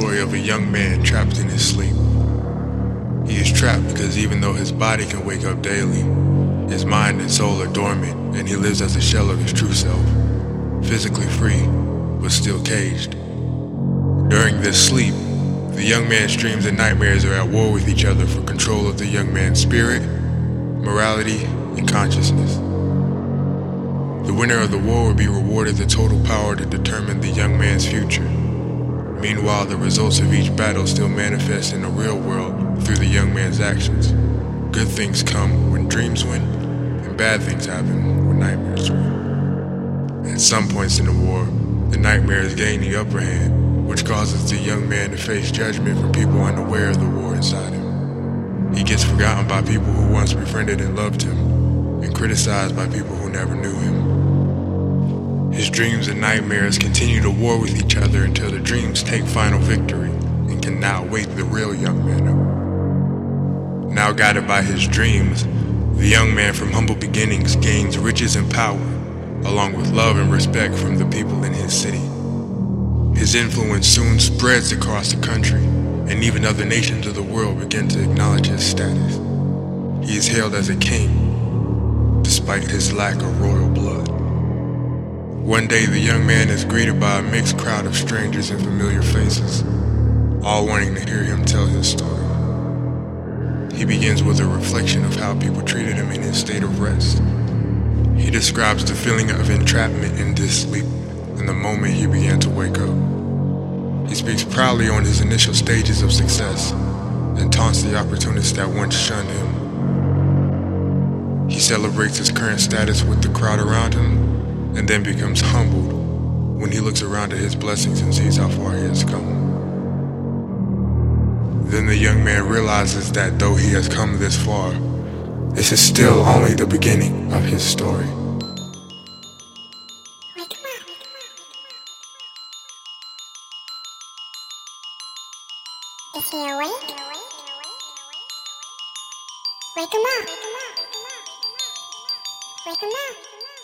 story of a young man trapped in his sleep. He is trapped because even though his body can wake up daily, his mind and soul are dormant and he lives as a shell of his true self, physically free, but still caged. During this sleep, the young man's dreams and nightmares are at war with each other for control of the young man's spirit, morality, and consciousness. The winner of the war will be rewarded the total power to determine the young man's future. Meanwhile, the results of each battle still manifest in the real world through the young man's actions. Good things come when dreams win, and bad things happen when nightmares win. At some points in the war, the nightmares gain the upper hand, which causes the young man to face judgment from people unaware of the war inside him. He gets forgotten by people who once befriended and loved him, and criticized by people who never knew him. His dreams and nightmares continue to war with each other until the dreams take final victory and can now wake the real young man up. Now guided by his dreams, the young man from humble beginnings gains riches and power, along with love and respect from the people in his city. His influence soon spreads across the country, and even other nations of the world begin to acknowledge his status. He is hailed as a king, despite his lack of royal blood. One day, the young man is greeted by a mixed crowd of strangers and familiar faces, all wanting to hear him tell his story. He begins with a reflection of how people treated him in his state of rest. He describes the feeling of entrapment in this sleep and the moment he began to wake up. He speaks proudly on his initial stages of success and taunts the opportunists that once shunned him. He celebrates his current status with the crowd around him and then becomes humbled when he looks around at his blessings and sees how far he has come. Then the young man realizes that though he has come this far, this is still only the beginning of his story. Wake him up. Wake him up. Wake him up.